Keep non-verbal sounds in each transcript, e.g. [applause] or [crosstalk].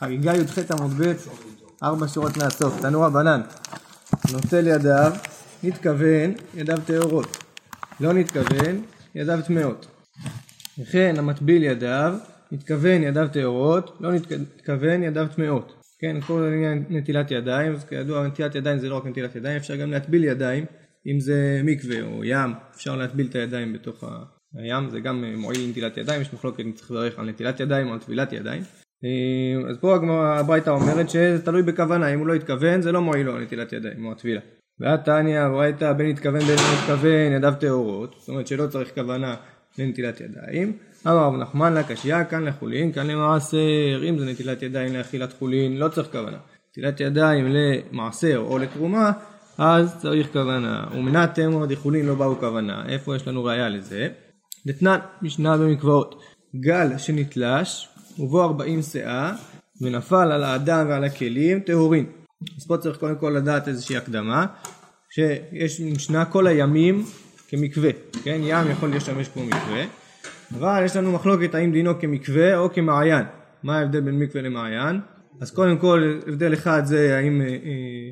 חגיגה י"ח עמוד ב', ארבע שורות מהסוף, תנו רבנן. נוטל ידיו, נתכוון, ידיו טהורות. לא נתכוון, ידיו טמאות. וכן המטביל ידיו, נתכוון ידיו טהורות, לא נתכוון ידיו טמאות. כן, כל עניין נטילת ידיים, אז כידוע נטילת ידיים זה לא רק נטילת ידיים, אפשר גם להטביל ידיים, אם זה מקווה או ים, אפשר להטביל את הידיים בתוך הים, זה גם מועיל לנטילת ידיים, יש מחלוקת אם צריך לברך על נטילת ידיים או על טבילת ידיים. אז פה הברייתא אומרת שזה תלוי בכוונה, אם הוא לא התכוון זה לא מועיל לו נטילת ידיים או הטבילה. ואת תניא הברייתא בין התכוון בין לא התכוון ידיו טהורות, זאת אומרת שלא צריך כוונה לנטילת ידיים. אמר רב נחמן לה קשיא כאן לחולין כאן למעשר, אם זה נטילת ידיים לאכילת חולין לא צריך כוונה. נטילת ידיים למעשר או לתרומה אז צריך כוונה. ומנת תמו דחולין לא באו כוונה. איפה יש לנו ראיה לזה? דתנן משנה במקוואות גל שנתלש ובו ארבעים שאה ונפל על האדם ועל הכלים טהורין. אז פה צריך קודם כל לדעת איזושהי הקדמה שיש משנה כל הימים כמקווה, כן? ים יכול לשמש כמו מקווה אבל יש לנו מחלוקת האם דינו כמקווה או כמעיין. מה ההבדל בין מקווה למעיין? אז קודם כל הבדל אחד זה האם אה, אה,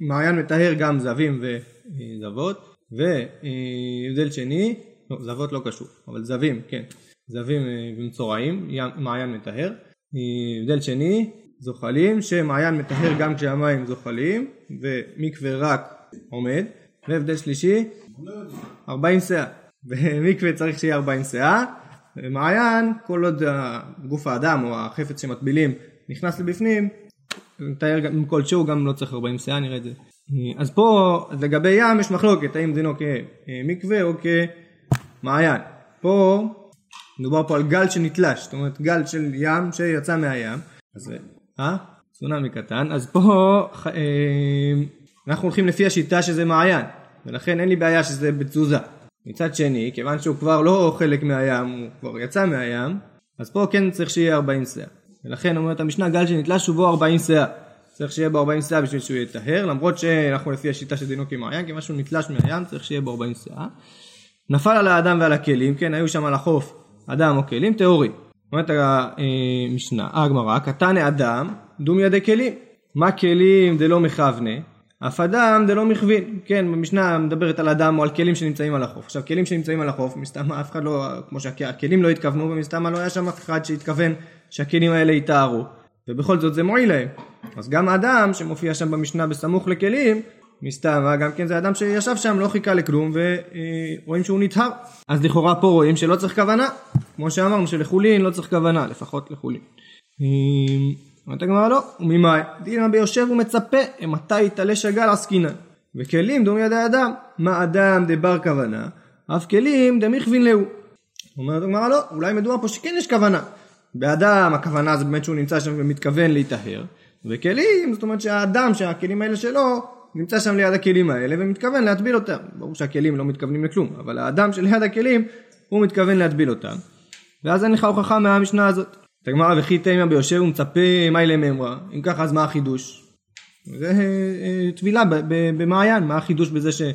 מעיין מטהר גם זבים וזבות והבדל שני, לא זבות לא קשור, אבל זבים כן, זבים אה, ומצורעים, מעיין מטהר. הבדל שני, זוחלים שמעיין מטהר גם כשהמים זוחלים ומקווה רק עומד. והבדל שלישי, 40 שאה. [laughs] במקווה צריך שיהיה 40 שאה, ומעיין כל עוד גוף האדם או החפץ שמטבילים נכנס לבפנים, עם כלשהו גם לא צריך 40 שאה נראה את זה. אז פה לגבי ים יש מחלוקת האם דינו כמקווה או כמעיין. פה מדובר פה על גל שנתלש, זאת אומרת גל של ים שיצא מהים. אז אה? צונאמי קטן. אז פה אה, אנחנו הולכים לפי השיטה שזה מעיין, ולכן אין לי בעיה שזה בתזוזה. מצד שני, כיוון שהוא כבר לא חלק מהים, הוא כבר יצא מהים, אז פה כן צריך שיהיה 40 שאה. ולכן אומרת המשנה גל שנתלש ובו 40 שאה. צריך שיהיה בו 40 שאה בשביל שהוא יטהר, למרות שאנחנו לפי השיטה של דינו כמעיין, כיוון שהוא נתלש מהים צריך שיהיה בו 40 שאה. נפל על האדם ועל הכלים, כן, היו שם על החוף אדם או כלים, טהורי. אומרת המשנה, הגמרא, קטן אדם, דום ידי כלים. מה כלים דלא מכוונה? אף אדם דלא מכווין. כן, במשנה מדברת על אדם או על כלים שנמצאים על החוף. עכשיו, כלים שנמצאים על החוף, מסתם אף אחד לא, כמו שהכלים לא התכוונו, ומסתם לא היה שם אף אחד שהתכוון שהכלים האלה יטהרו. ובכל זאת זה מועיל להם. אז גם אדם שמופיע שם במשנה בסמוך לכלים, מסתם, גם כן זה אדם שישב שם, לא חיכה לכלום, ורואים שהוא נטהר. אז לכאורה פה רואים שלא צריך כוונה. כמו שאמרנו שלחולין לא צריך כוונה, לפחות לחולין. אומרת הגמרא לא, וממאי? דינא ביושב ומצפה, מתי יתעלה שגל עסקינן. וכלים דום ידי אדם. מה אדם דבר כוונה, אף כלים דמיכווין להו. אומרת הגמרא לא, אולי מדובר פה שכן יש כוונה. באדם הכוונה זה באמת שהוא נמצא שם ומתכוון להיטהר, וכלים זאת אומרת שהאדם שהכלים האלה שלו נמצא שם ליד הכלים האלה ומתכוון להטביל אותם. ברור שהכלים לא מתכוונים לכלום, אבל האדם שליד הכלים הוא מתכוון להטביל אותם. ואז אין לך הוכחה מהמשנה הזאת. את הגמרא וכי תימא ביושב ומצפה מאי למימרא. אם ככה אז מה החידוש? זה אה, טבילה במעיין, מה החידוש בזה ש... אה,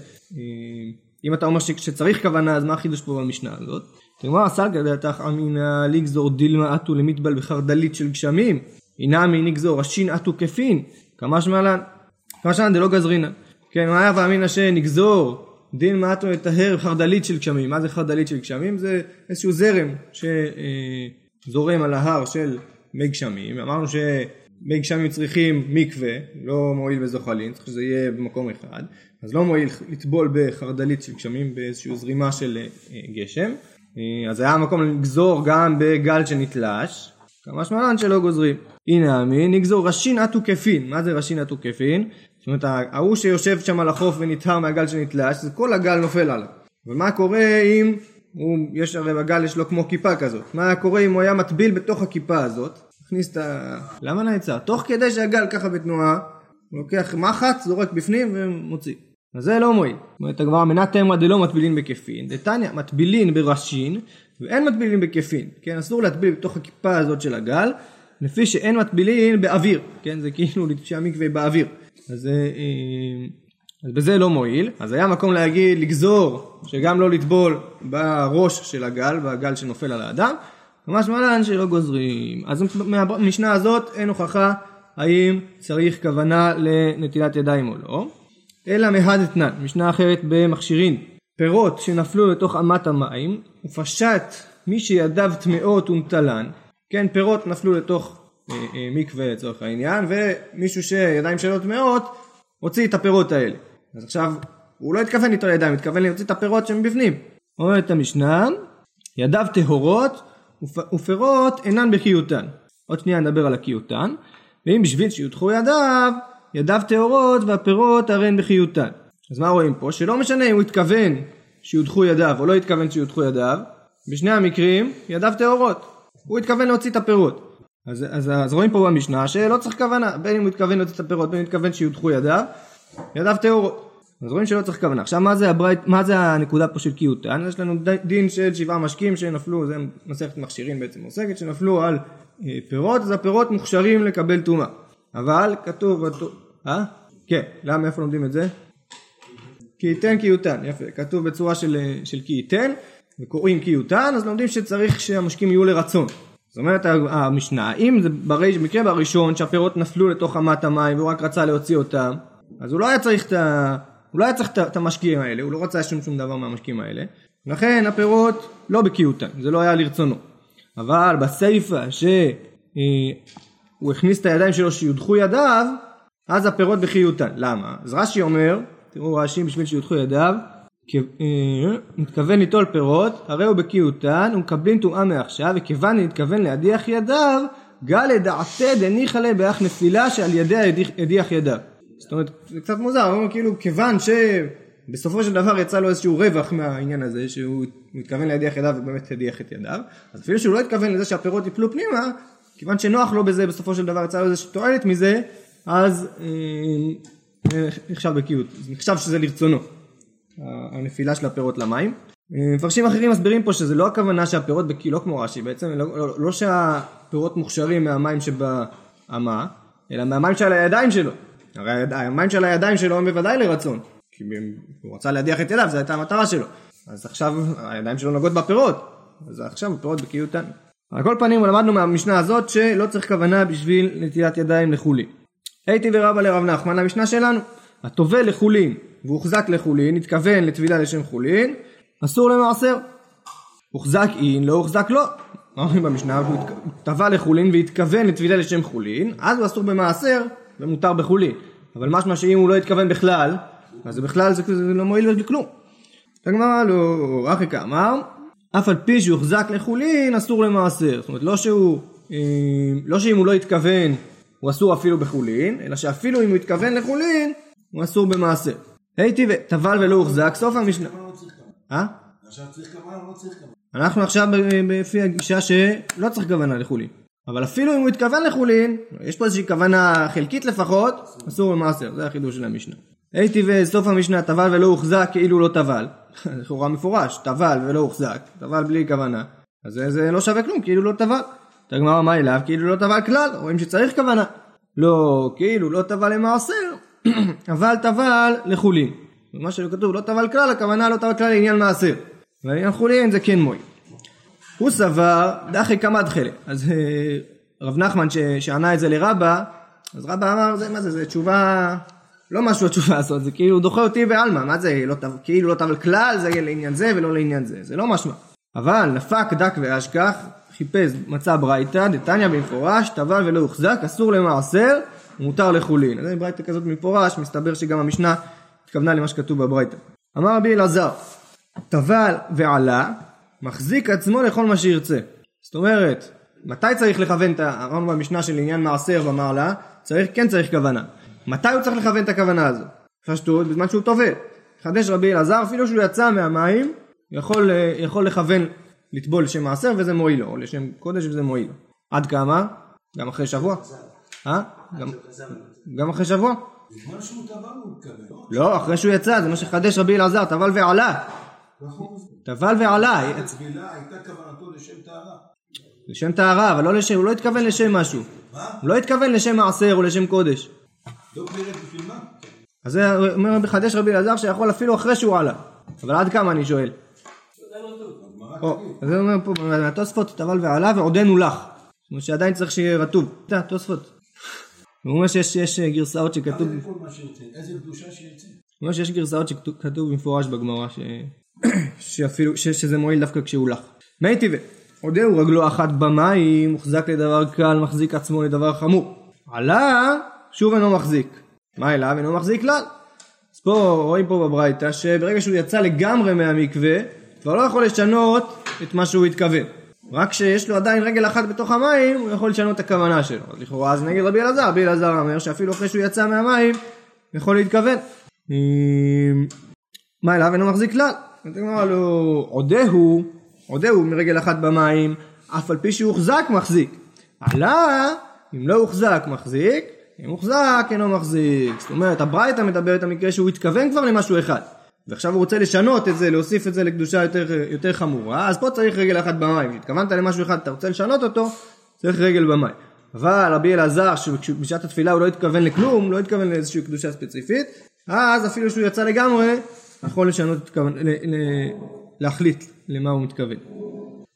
אם אתה אומר שצריך כוונה אז מה החידוש פה במשנה הזאת? תגמר סלגא דעתך אמינא לגזור דילמה אטו למטבל בחרדלית של גשמים אינמי נגזור השין אטו כפין כמה שמלן שמלן דלא גזרינא כן מה היה ואמינא שנגזור דין מעטו לטהר חרדלית של גשמים מה זה חרדלית של גשמים? זה איזשהו זרם שזורם על ההר של מי גשמים אמרנו שמי גשמים צריכים מקווה לא מועיל בזוחלין צריך שזה יהיה במקום אחד אז לא מועיל לטבול בחרדלית של גשמים באיזושהי זרימה של גשם אז היה מקום לגזור גם בגל שנתלש, כמה שמלן שלא גוזרים. הנה עמי, נגזור ראשין אטו כפין. מה זה ראשין אטו כפין? זאת אומרת, ההוא שיושב שם על החוף ונטהר מהגל שנתלש, זה כל הגל נופל עליו. ומה קורה אם, הוא, יש הרי בגל יש לו כמו כיפה כזאת, מה קורה אם הוא היה מטביל בתוך הכיפה הזאת, מכניס את ה... למה נעצר? תוך כדי שהגל ככה בתנועה, הוא לוקח מחץ, זורק בפנים ומוציא. אז זה לא מועיל. זאת אומרת הגמרא מנת תמרא דלא מטבילין בכפין, דתניא מטבילין בראשין ואין מטבילין בכפין, כן אסור להטביל בתוך הכיפה הזאת של הגל, לפי שאין מטבילין באוויר, כן זה כאילו שהמקווה באוויר, אז, אה, אז בזה לא מועיל, אז היה מקום להגיד לגזור שגם לא לטבול בראש של הגל, בגל שנופל על האדם, ממש מלן שלא גוזרים. אז מהמשנה הזאת אין הוכחה האם צריך כוונה לנטילת ידיים או לא. אלא מהד אתנן, משנה אחרת במכשירין. פירות שנפלו לתוך אמת המים, ופשט מי שידיו טמאות ונטלן, כן פירות נפלו לתוך אה, אה, מקווה לצורך העניין, ומישהו שידיים שלו טמאות, הוציא את הפירות האלה. אז עכשיו, הוא לא התכוון ליטול ידיים, הוא התכוון להוציא את הפירות שהם בפנים. אומרת המשנה, ידיו טהורות ופירות אינן בקיותן. עוד שנייה נדבר על הקיותן. ואם בשביל שיותחו ידיו, ידיו טהורות והפירות הרי הן בחיותן. אז מה רואים פה? שלא משנה אם הוא התכוון שיודחו ידיו או לא התכוון שיודחו ידיו, בשני המקרים ידיו טהורות. הוא התכוון להוציא את הפירות. אז, אז, אז רואים פה במשנה שלא צריך כוונה, בין אם הוא התכוון להוציא את הפירות, בין אם הוא התכוון שיודחו ידיו, ידיו טהורות. אז רואים שלא צריך כוונה. עכשיו מה זה, הברית, מה זה הנקודה פה של קיוטן? יש לנו דין של שבעה משקים שנפלו, זה מסכת מכשירים בעצם עוסקת, שנפלו על אה, פירות, אז הפירות מוכשרים לקבל טומאה. אבל כתוב, אה? כן, למה איפה לומדים את זה? כי ייתן כי יותן, יפה, כתוב בצורה של, אה, של כי ייתן, וקוראים כי יותן, אז לומדים שצריך שהמשקים יהיו לרצון. זאת אומרת המשנה, אם זה במקרה בראשון שהפירות נפלו לתוך אמת המים והוא רק רצה להוציא אותם, אז הוא לא היה צריך את ה... הוא לא היה צריך את המשקיעים האלה, הוא לא רצה שום שום דבר מהמשקיעים האלה, לכן הפירות לא בקיאותן, זה לא היה לרצונו. אבל בסיפא שהוא הכניס את הידיים שלו שיודחו ידיו, אז הפירות בחיותן. למה? אז רש"י אומר, תראו רש"י בשביל שיודחו ידיו, אה, מתכוון ליטול פירות, הרי הוא בקיאותן, ומקבלים טומאה מעכשיו, וכיוון נתכוון להדיח ידיו, גל לדעתי דניחא ליה באח נפילה שעל ידיה הדיח ידיו. זאת אומרת, זה קצת מוזר, הוא אומר כאילו, כיוון שבסופו של דבר יצא לו איזשהו רווח מהעניין הזה, שהוא מתכוון להדיח ידיו ובאמת הדיח את ידיו, אז אפילו שהוא לא התכוון לזה שהפירות יפלו פנימה, כיוון שנוח לו בזה, בסופו של דבר יצא לו איזושהי תועלת מזה, אז אה, אה, נחשב בקיאות, נחשב שזה לרצונו, הנפילה של הפירות למים. אה, מפרשים אחרים מסבירים פה שזה לא הכוונה שהפירות לא כמו רש"י בעצם, לא, לא, לא שהפירות מוכשרים מהמים שבאמה, אלא מהמים של הידיים שלו. הרי המים של הידיים שלו הם בוודאי לרצון, כי הוא רצה להדיח את ידיו, זו הייתה המטרה שלו. אז עכשיו הידיים שלו נוגעות בפירות, אז עכשיו הפירות בקיאותן. על כל פנים למדנו מהמשנה הזאת שלא צריך כוונה בשביל נטילת ידיים לחולין. הייתי ורבא לרב נחמן למשנה שלנו. הטובל לחולין והוחזק לחולין, התכוון לטבילה לשם חולין, אסור למעשר. הוחזק אין, לא הוחזק לא. אומרים במשנה? הוא טבע לחולין והתכוון לטבילה לשם חולין, אז הוא אסור במעשר ומותר בחולין. אבל משמע שאם הוא לא התכוון בכלל, אז בכלל זה, זה לא מועיל בכלום. הגמרא לא, אחי כאמר, אף על פי שהוחזק לחולין אסור למעשר. זאת אומרת לא שהוא, אה, לא שאם הוא לא התכוון הוא אסור אפילו בחולין, אלא שאפילו אם הוא התכוון לחולין הוא אסור במעשר. הייתי וטבל ולא הוחזק, סוף המשנה. אה? עכשיו צריך כוונה או לא צריך כוונה? אנחנו עכשיו לפי הגישה שלא צריך כוונה לחולין. אבל אפילו אם הוא התכוון לחולין, יש פה איזושהי כוונה חלקית לפחות, אסור במעשר, זה החידוש של המשנה. הייתי וסוף המשנה טבל ולא הוחזק כאילו לא טבל, [laughs] לכאורה מפורש, טבל ולא הוחזק, טבל בלי כוונה, אז זה, זה לא שווה כלום, כאילו לא טבל. הגמרא מה אליו? כאילו לא טבל כלל, רואים שצריך כוונה. לא, כאילו לא טבל למעשר, [clears throat] אבל טבל לחולין. מה שכתוב לא טבל כלל, הכוונה לא טבל כלל לעניין מעשר. ועניין חולין זה כן מועיל. הוא סבר דחי קמא דחלה. אז אה, רב נחמן שענה את זה לרבה, אז רבה אמר, זה מה זה, זה תשובה, לא משהו התשובה הזאת, זה כאילו דוחה אותי בעלמא, מה זה, לא, כאילו לא טבל כלל, זה לעניין זה ולא לעניין זה, זה לא משמע. אבל נפק דק ואשכח, חיפש, מצא ברייתא, דתניא במפורש, טבל ולא הוחזק, אסור למעשר, מותר לחולין. אז ברייתא כזאת במפורש, מסתבר שגם המשנה התכוונה למה שכתוב בברייתא. אמר רבי אלעזר, טבל ועלה, מחזיק עצמו לכל מה שירצה. זאת אומרת, מתי צריך לכוון את ה... אמרנו במשנה של עניין מעשר במעלה, צריך, כן צריך כוונה. מתי הוא צריך לכוון את הכוונה הזו? פשטות, בזמן שהוא טובל. חדש רבי אלעזר, אפילו שהוא יצא מהמים, יכול, יכול לכוון לטבול לשם מעשר וזה מועיל לו, או לשם קודש וזה מועיל לו. עד כמה? גם אחרי שבוע? אה? גם אחרי שבוע? לא, אחרי שהוא יצא, זה מה שחדש רבי אלעזר, טבל ועלה. טבל ועלה. הטבילה הייתה כוונתו לשם טהרה. לשם טהרה, אבל לא לשם, הוא לא התכוון לשם משהו. מה? הוא לא התכוון לשם מעשר או לשם קודש. לא? אז זה אומר בחדש רבי אלעזר שיכול אפילו אחרי שהוא עלה. אבל עד כמה אני שואל? אז זה אומר פה, מהתוספות טבל ועלה ועודנו לך. זאת אומרת שעדיין צריך שיהיה רטוב. זה התוספות. הוא אומר שיש יש גרסאות שכתוב? איזה קדושה שירצה? הוא אומר שיש גרסאות שכתוב במפורש בגמרא ש... [coughs] שאפילו. שזה מועיל דווקא כשהוא לח. מי טבעי, עודהו רגלו אחת במים, מוחזק לדבר קל, מחזיק עצמו לדבר חמור. עלה, שוב אינו מחזיק. מה אליו? אינו מחזיק כלל. אז פה רואים פה בברייתא שברגע שהוא יצא לגמרי מהמקווה, כבר לא יכול לשנות את מה שהוא התכוון. רק כשיש לו עדיין רגל אחת בתוך המים, הוא יכול לשנות את הכוונה שלו. אז לכאורה זה נגד רבי אלעזר, רבי אלעזר אומר שאפילו אחרי שהוא יצא מהמים, יכול להתכוון. אמ, מה אליו אינו מחזיק כלל? אז הגמרא לו, עודהו, עודהו מרגל אחת במים, אף על פי שהוחזק מחזיק. עלה, אם לא הוחזק מחזיק, אם הוחזק אינו מחזיק. זאת אומרת, הברייתא מדברת על מקרה שהוא התכוון כבר למשהו אחד. ועכשיו הוא רוצה לשנות את זה, להוסיף את זה לקדושה יותר, יותר חמורה, אז פה צריך רגל אחת במים. התכוונת למשהו אחד, אתה רוצה לשנות אותו, צריך רגל במים. אבל רבי אלעזר, שבשעת התפילה הוא לא התכוון לכלום, לא התכוון לאיזושהי קדושה ספציפית, אז אפילו שהוא יצא לגמרי, יכול לשנות, התכוון, ל, ל, להחליט למה הוא מתכוון.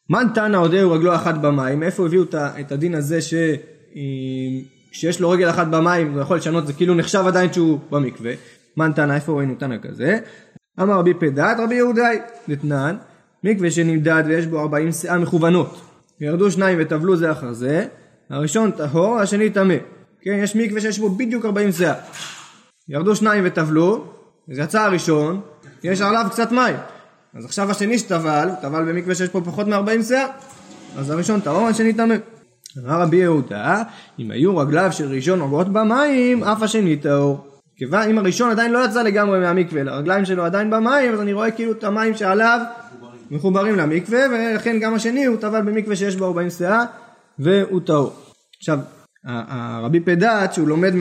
מן תנא עודהו רגלו אחת במים, מאיפה הביאו את הדין הזה שכשיש לו רגל אחת במים הוא יכול לשנות, זה כאילו נחשב עדיין שהוא במקווה. מן תנא, איפה ראינו תנא כזה? אמר רבי פדת, רבי יהודאי, דתנן, מקווה שנמדד ויש בו ארבעים שאה מכוונות. ירדו שניים וטבלו זה אחר זה, הראשון טהור, השני טמא. כן, יש מקווה שיש בו בדיוק ארבעים שאה. ירדו שניים וטבלו, אז יצא הראשון, יש עליו קצת מים. אז עכשיו השני שטבל, טבל במקווה שיש פה פחות מ-40 שאה, אז הראשון טהור, השני טמא. אמר רבי יהודה, אם היו רגליו של ראשון נוגעות במים, אף השני טהור. כיוון אם הראשון עדיין לא יצא לגמרי מהמקווה, הרגליים שלו עדיין במים, אז אני רואה כאילו את המים שעליו מחוברים למקווה, ולכן גם השני הוא טבל במקווה שיש בו 40 שאה, והוא טהור. עכשיו, הרבי פדת, שהוא לומד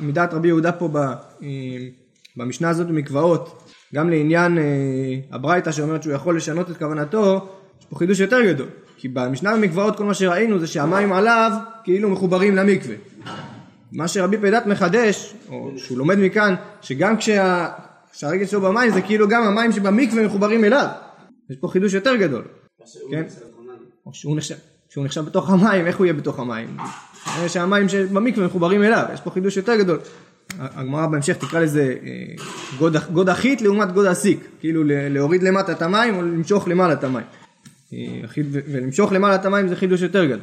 מדעת רבי יהודה פה במשנה הזאת במקוואות, גם לעניין הברייתא שאומרת שהוא יכול לשנות את כוונתו, יש פה חידוש יותר גדול. כי במשנה במקוואות כל מה שראינו זה שהמים עליו כאילו מחוברים למקווה. מה שרבי פדת מחדש, או שהוא לומד מכאן, שגם כשה... כשהרגל שלו במים זה כאילו גם המים שבמקווה מחוברים אליו. יש פה חידוש יותר גדול. כן? או שהוא נחשב, שהוא נחשב בתוך המים, איך הוא יהיה בתוך המים? שהמים שבמקווה מחוברים אליו, יש פה חידוש יותר גדול. הגמרא בהמשך תקרא לזה אה, גוד, גוד אחית לעומת גוד אסיק, כאילו להוריד למטה את המים או למשוך למעלה את המים. אה, ולמשוך למעלה את המים זה חידוש יותר גדול.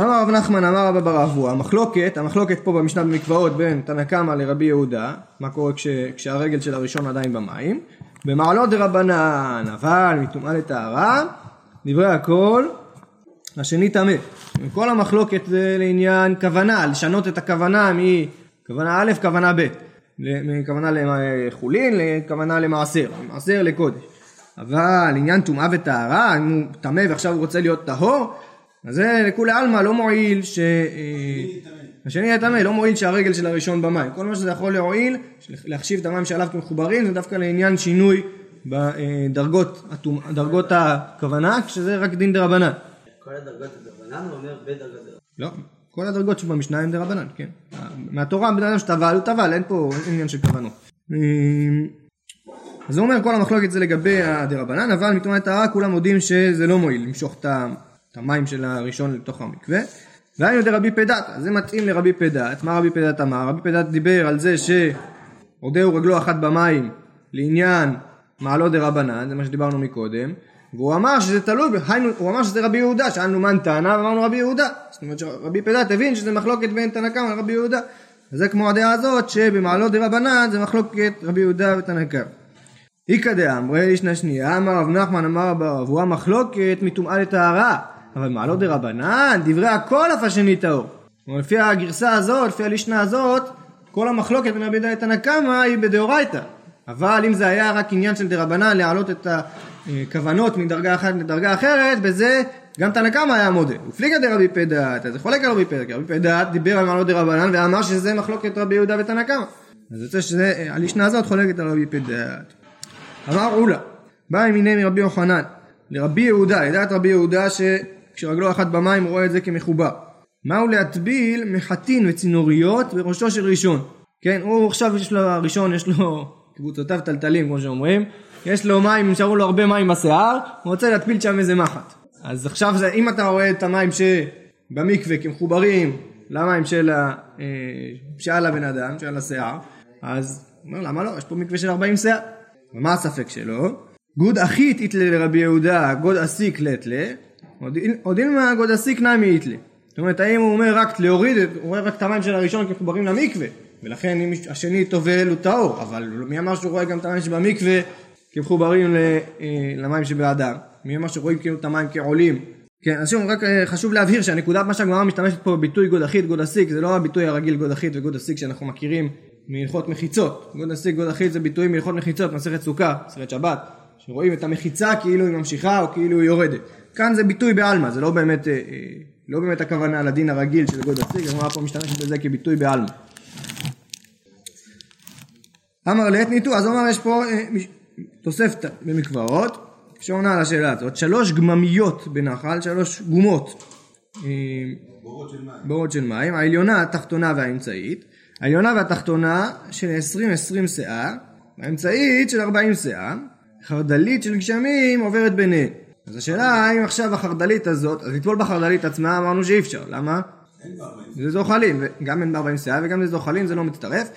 אמר רב נחמן אמר רבא בר אבוה, המחלוקת, המחלוקת פה במשנה במקוואות בין תנא קמא לרבי יהודה, מה קורה כש, כשהרגל של הראשון עדיין במים, במעלות דרבנן, אבל מטומאה לטהרה, דברי הכל, השני טמא. כל המחלוקת זה לעניין כוונה, לשנות את הכוונה מכוונה א', כוונה ב', מכוונה לחולין לכוונה למעשר, מעשר לקודש. אבל עניין טומאה וטהרה, אם הוא טמא ועכשיו הוא רוצה להיות טהור, אז זה לכולי עלמא לא מועיל ש... השני יהיה טמא, לא מועיל שהרגל של הראשון במים. כל מה שזה יכול להועיל, להחשיב את המים שעליו כמחוברים, זה דווקא לעניין שינוי בדרגות הכוונה, כשזה רק דין דרבנן. כל הדרגות דרבנן הוא אומר בדרגת דרבנן. לא, כל הדרגות שבמשנה הם דרבנן, כן. מהתורה, בן אדם שטבל הוא טבל, אין פה עניין של כוונות. אז הוא אומר כל המחלוקת זה לגבי הדרבנן, אבל מתאומת הטהרה כולם מודים שזה לא מועיל למשוך את את המים של הראשון לתוך המקווה. והיינו דרבי פדת, אז זה מתאים לרבי פדת, מה רבי פדת אמר? רבי פדת דיבר על זה שעודהו רגלו אחת במים לעניין מעלו דרבנן, זה מה שדיברנו מקודם, והוא אמר שזה תלוי, היינו, הוא אמר שזה רבי יהודה, שאלנו מן טענה ואמרנו רבי יהודה, זאת אומרת שרבי פדת הבין שזה מחלוקת בין תנא קמא לרבי יהודה, אז זה כמו הדעה הזאת שבמעלו דרבנן זה מחלוקת רבי יהודה ותנא קמא. איכא דאמרי ישנה שנייה, אמר רב נחמן אמר רב והוא המחלוקת מטומאה לטהרה אבל מעלות דה רבנן, דברי הכל אף השני טהור. לפי הגרסה הזאת, לפי הלישנה הזאת, כל המחלוקת בין רבי דאי תנא קמא היא בדאורייתא. אבל אם זה היה רק עניין של דרבנן להעלות את הכוונות מדרגה אחת לדרגה אחרת, בזה גם תנא קמא היה מודה. ופליגא דרבי פדת, אז זה חולק על רבי פדת, כי רבי פדת דיבר על מעלות דרבנן ואמר שזה מחלוקת רבי יהודה ותנא קמא. אז יוצא שהלישנה הזאת חולקת על רבי פדת. אמר אולה, בא ימיני מרבי יוחנן, לרבי יהודה, לדעת רבי יהודה ש... כשרגלו אחת במים רואה את זה כמחובר. מהו להטביל מחטין וצינוריות בראשו של ראשון. כן, הוא עכשיו יש לו, הראשון יש לו קבוצותיו טלטלים כמו שאומרים, יש לו מים, נשארו לו הרבה מים בשיער, הוא רוצה להתפיל שם איזה מחט. אז עכשיו זה, אם אתה רואה את המים שבמקווה כמחוברים למים של ה... אה, שעל הבן אדם, שעל השיער, אז הוא אומר למה לא, יש פה מקווה של 40 סאה. ומה הספק שלו? גוד אחית אית ליה לרבי יהודה, גוד אסיק לית ליה, או דילמא גוד אסיק נמי אית ליה. זאת אומרת, האם הוא אומר רק להוריד, הוא רואה רק את המים של הראשון כמחוברים למקווה, ולכן אם השני טובל הוא טהור, אבל מי אמר שהוא רואה גם את המים שבמקווה כמחוברים אה, למים שבאדם? מי אמר שרואים כאילו את המים כעולים? כן, אז שוב, רק אה, חשוב להבהיר שהנקודה, מה שהגמרא משתמשת פה בביטוי גוד אחית, גוד אסיק, זה לא הביטוי הרגיל גוד אחית וגוד אסיק שאנחנו מכירים מהלכות מחיצות. גוד אסיק, גוד אחית זה ביטוי מהלכות מחיצות, מסכת סוכה, מסכת שבת, שרואים את המחיצה כאילו היא ממשיכה או כאילו היא יורדת. כאן זה ביטוי בעלמא, זה לא באמת, אה, אה, לא באמת הכוונה לדין הרגיל של גוד אסיק, הגמרא פה משתמשת בזה כביטוי בעלמא. אמר ליה תניתוה, אז הוא אמר יש פה תוספתא במקוואות, שעונה על השאלה הזאת, שלוש גממיות בנחל, שלוש גומות. בורות של מים. בורות של מים, העליונה, התחתונה והאמצעית. העליונה והתחתונה של 20-20 שאה, והאמצעית של 40 שאה. חרדלית של גשמים עוברת ביניהן. אז השאלה האם עכשיו החרדלית הזאת, אז לטבול בחרדלית עצמה אמרנו שאי אפשר, למה? אין. זה זוחלים, גם אין ב-40 שאה וגם זה זוחלים זה לא מצטרף.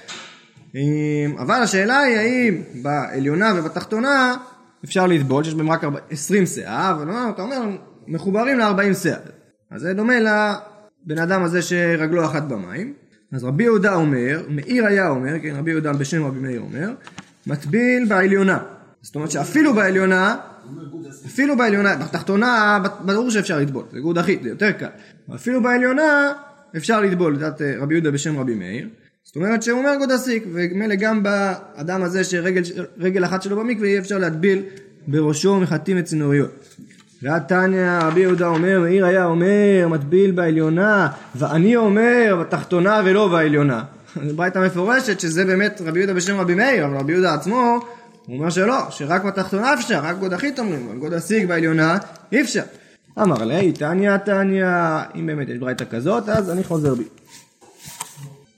אבל השאלה היא האם בעליונה ובתחתונה אפשר לטבול שיש בהם רק 20 שאה, אבל אתה אומר מחוברים ל-40 שאה. אז זה דומה לבן אדם הזה שרגלו אחת במים. אז רבי יהודה אומר, מאיר היה אומר, כן רבי יהודה בשם רבי מאיר אומר, מטביל בעליונה. זאת אומרת שאפילו בעליונה, אפילו בעליונה, בתחתונה ברור שאפשר לטבול, זה גוד אחית, זה יותר קל. אפילו בעליונה אפשר לטבול, לדעת אה, רבי יהודה בשם רבי מאיר. זאת אומרת שהוא אומר גוד אסיק, וממילא גם באדם הזה שרגל אחת שלו במקווה אי אפשר להטביל בראשו מחטים וצינוריות. והתניא רבי יהודה אומר, מאיר היה אומר, מטביל בעליונה, ואני אומר בתחתונה ולא בעליונה. [laughs] זו ברייתא מפורשת שזה באמת רבי יהודה בשם רבי מאיר, אבל רבי יהודה עצמו, הוא אומר שלא, שרק בתחתונה אפשר, רק גוד אחית אומרים, אבל גוד אסיק בעליונה אי אפשר. אמר לי, תניא תניא, אם באמת יש ברייתא כזאת, אז אני חוזר בי.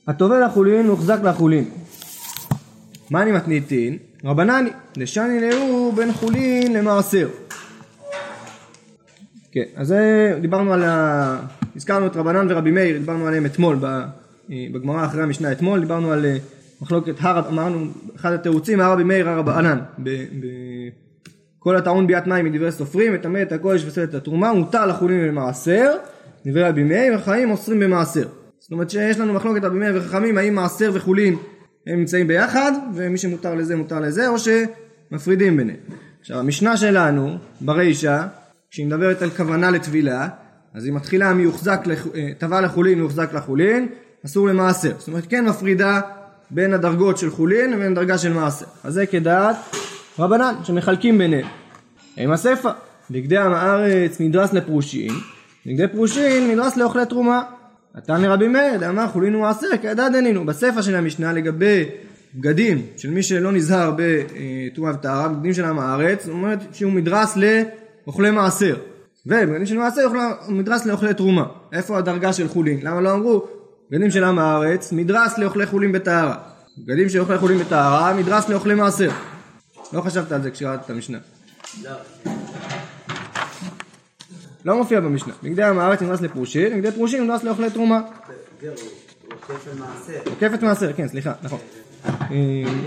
הטובל לחולין מוחזק לחולין. מה אני מתניתין? רבנני, דשני להו בין חולין למעשר. כן, אז דיברנו על ה... הזכרנו את רבנן ורבי מאיר, דיברנו עליהם אתמול בגמרא אחרי המשנה אתמול, דיברנו על אה, מחלוקת הר, אמרנו, אחד התירוצים, הרבי מאיר, הרב ענן, כל הטעון ביאת מים מדברי סופרים, מטמא את הקודש וסל את התרומה, מותר לחולין למעשר, דברי רבי מאיר, וחיים אוסרים במעשר. זאת אומרת שיש לנו מחלוקת רבי מאיר וחכמים, האם מעשר וחולין הם נמצאים ביחד, ומי שמותר לזה מותר לזה, או שמפרידים ביניהם. עכשיו המשנה שלנו, ברישא, כשהיא מדברת על כוונה לטבילה, אז היא מתחילה מיוחזק, טבע לחולין ויוחזק לחולין, אסור למעשר. זאת אומרת כן מפרידה בין הדרגות של חולין לבין דרגה של מעשר. אז זה כדעת רבנן, שמחלקים ביניהם. עם הספר, בגדי עם הארץ נדרס לפרושין, בגדי פרושין נדרס לאוכלי תרומה. נתן לרבי מאיר, דאמר חולין ומעשר, כידע דנינו. בספר של המשנה לגבי בגדים של מי שלא נזהר בטומאה וטהרה, בגדים של עם הארץ, זאת אומרת שהוא מדרס לאוכלי מעשר. ובגדים של מעשר הוא מדרס לאוכלי תרומה. איפה הדרגה של חולין? למה לא אמרו בגדים של עם הארץ, מדרס לאוכלי חולין בטהרה. בגדים של אוכלי חולין בטהרה, מדרס לאוכלי מעשר. לא חשבת על זה כשקראת את המשנה. לא. לא מופיע במשנה. בגדי עם הארץ נדרס לפרושין, בגדי פרושין נדרס לאוכלי תרומה. כפל מעשר. כן, סליחה, נכון. אה,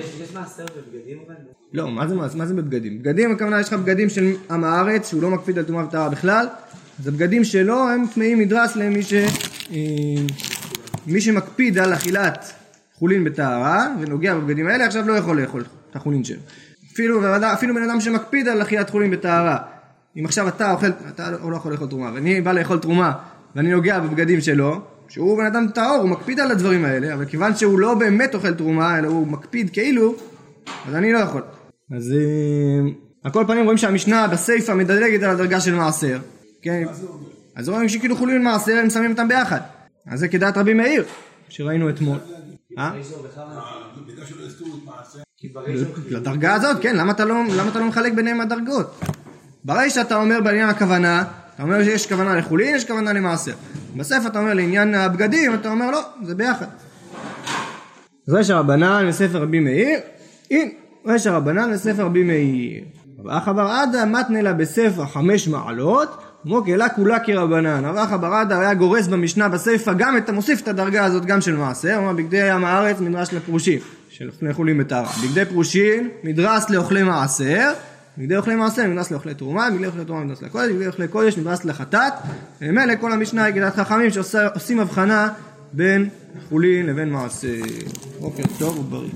יש יש מעשר בבגדים אבל? לא, מה זה, מה זה בבגדים? בגדים, הכוונה יש לך בגדים של עם הארץ, שהוא לא מקפיד על טומאה וטהרה בכלל, אז הבגדים שלו הם טמאים מדרס למי ש... מי שמקפיד על אכילת חולין בטהרה, ונוגע בבגדים האלה, עכשיו לא יכול לאכול את החולין שלו. אפילו, אפילו בן אדם שמקפיד על אכילת חולין בטהרה, אם עכשיו אתה אוכל, אתה לא יכול לאכול תרומה, ואני בא לאכול תרומה, ואני נוגע בבגדים שלו, שהוא בן אדם טהור, הוא מקפיד על הדברים האלה, אבל כיוון שהוא לא באמת אוכל תרומה, אלא הוא מקפיד כאילו, אז אני לא יכול. אז אה, על כל פנים רואים שהמשנה בסיפא מדלגת על הדרגה של מעשר, כן? אז רואים שכאילו חולין מעשר הם שמים אותם ביחד. אז זה כדעת רבי מאיר, שראינו אתמול. אה? כי ברישו לדרגה הזאת, כן, למה אתה לא, לא מחלק ביניהם הדרגות? ברגע שאתה אומר בעניין הכוונה, אתה אומר שיש כוונה לחולין, יש כוונה למעשר. בספר אתה אומר לעניין הבגדים, אתה אומר לא, זה ביחד. אז יש רבנן בספר רבי מאיר, הנה, ויש הרבנן לספר רבי מאיר. ואחא בר עדה מתנה לה בספר חמש מעלות, כמו קהילה כולה כרבנן. רב אחא בר עדה היה גורס במשנה בסיפא גם את המוסיף את הדרגה הזאת גם של מעשר, אמר בגדי ים הארץ מדרש לפרושים, של אוכלי חולים בטהרה. בגדי פרושין מדרס לאוכלי מעשר, בגדי אוכלי מעשר מדרס לאוכלי תרומה, בגדי אוכלי תרומה מדרס לקודש, בגדי אוכלי קודש מדרס לחטאת. וממילא כל המשנה היא כדעת חכמים שעושים הבחנה בין חולין לבין מעשר. בוקר טוב ובריא.